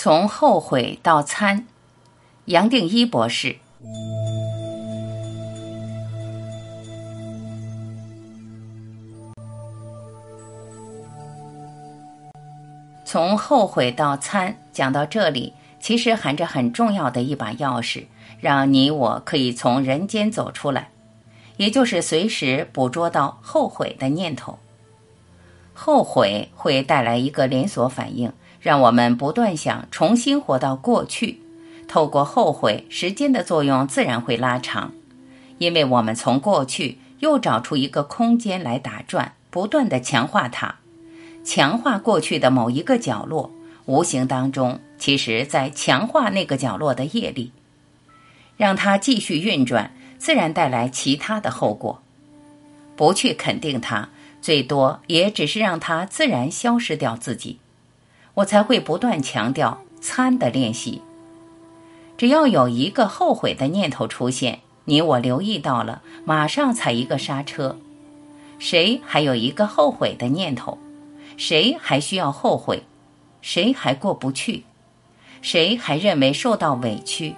从后悔到参，杨定一博士。从后悔到参，讲到这里，其实含着很重要的一把钥匙，让你我可以从人间走出来，也就是随时捕捉到后悔的念头。后悔会带来一个连锁反应，让我们不断想重新活到过去。透过后悔，时间的作用自然会拉长，因为我们从过去又找出一个空间来打转，不断的强化它。强化过去的某一个角落，无形当中，其实在强化那个角落的业力，让它继续运转，自然带来其他的后果。不去肯定它，最多也只是让它自然消失掉自己。我才会不断强调参的练习。只要有一个后悔的念头出现，你我留意到了，马上踩一个刹车。谁还有一个后悔的念头？谁还需要后悔？谁还过不去？谁还认为受到委屈？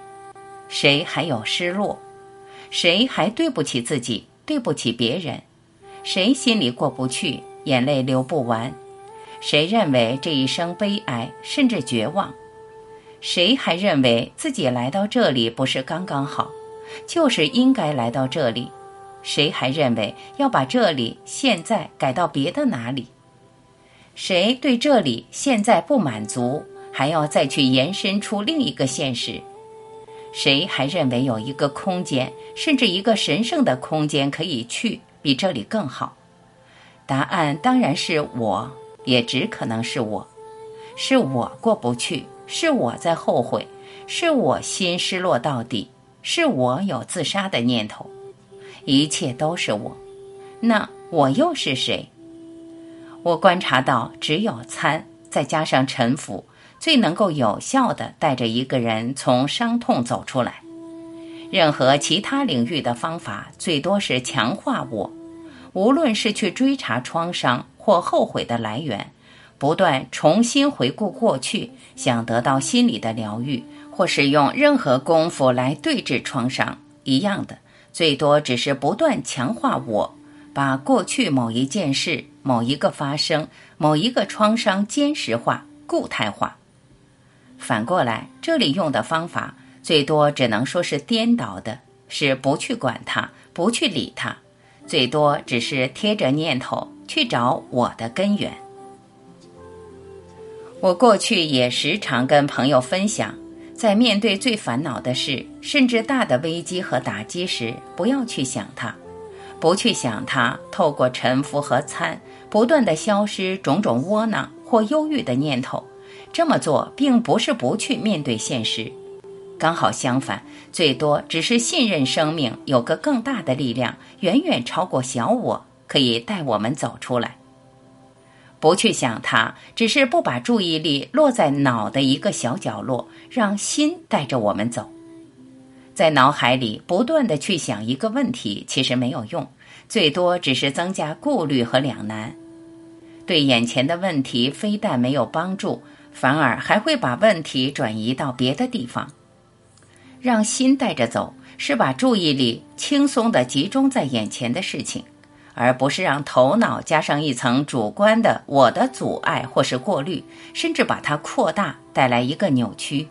谁还有失落？谁还对不起自己？对不起别人？谁心里过不去？眼泪流不完？谁认为这一生悲哀甚至绝望？谁还认为自己来到这里不是刚刚好，就是应该来到这里？谁还认为要把这里现在改到别的哪里？谁对这里现在不满足，还要再去延伸出另一个现实？谁还认为有一个空间，甚至一个神圣的空间可以去，比这里更好？答案当然是我，也只可能是我，是我过不去，是我在后悔，是我心失落到底，是我有自杀的念头，一切都是我。那我又是谁？我观察到，只有参再加上沉浮，最能够有效的带着一个人从伤痛走出来。任何其他领域的方法，最多是强化我。无论是去追查创伤或后悔的来源，不断重新回顾过去，想得到心理的疗愈，或是用任何功夫来对治创伤，一样的，最多只是不断强化我。把过去某一件事、某一个发生、某一个创伤坚实化、固态化。反过来，这里用的方法最多只能说是颠倒的，是不去管它，不去理它，最多只是贴着念头去找我的根源。我过去也时常跟朋友分享，在面对最烦恼的事，甚至大的危机和打击时，不要去想它。不去想它，透过沉浮和参，不断的消失种种窝囊或忧郁的念头。这么做并不是不去面对现实，刚好相反，最多只是信任生命有个更大的力量，远远超过小我，可以带我们走出来。不去想它，只是不把注意力落在脑的一个小角落，让心带着我们走。在脑海里不断的去想一个问题，其实没有用，最多只是增加顾虑和两难。对眼前的问题，非但没有帮助，反而还会把问题转移到别的地方。让心带着走，是把注意力轻松的集中在眼前的事情，而不是让头脑加上一层主观的我的阻碍或是过滤，甚至把它扩大，带来一个扭曲。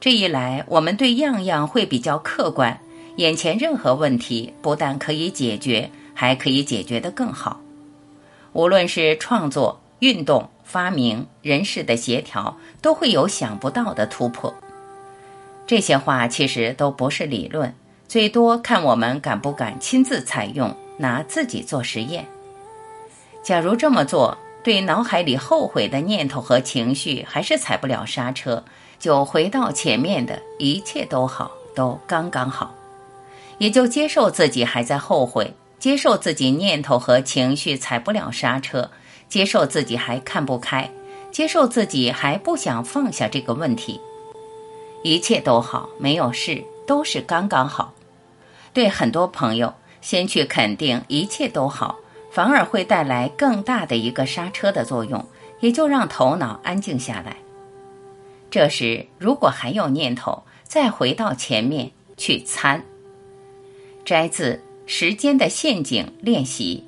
这一来，我们对样样会比较客观，眼前任何问题不但可以解决，还可以解决得更好。无论是创作、运动、发明、人事的协调，都会有想不到的突破。这些话其实都不是理论，最多看我们敢不敢亲自采用，拿自己做实验。假如这么做，对脑海里后悔的念头和情绪还是踩不了刹车。就回到前面的一切都好，都刚刚好，也就接受自己还在后悔，接受自己念头和情绪踩不了刹车，接受自己还看不开，接受自己还不想放下这个问题，一切都好，没有事，都是刚刚好。对很多朋友，先去肯定一切都好，反而会带来更大的一个刹车的作用，也就让头脑安静下来。这时如果还有念头，再回到前面去参。摘自《时间的陷阱》练习。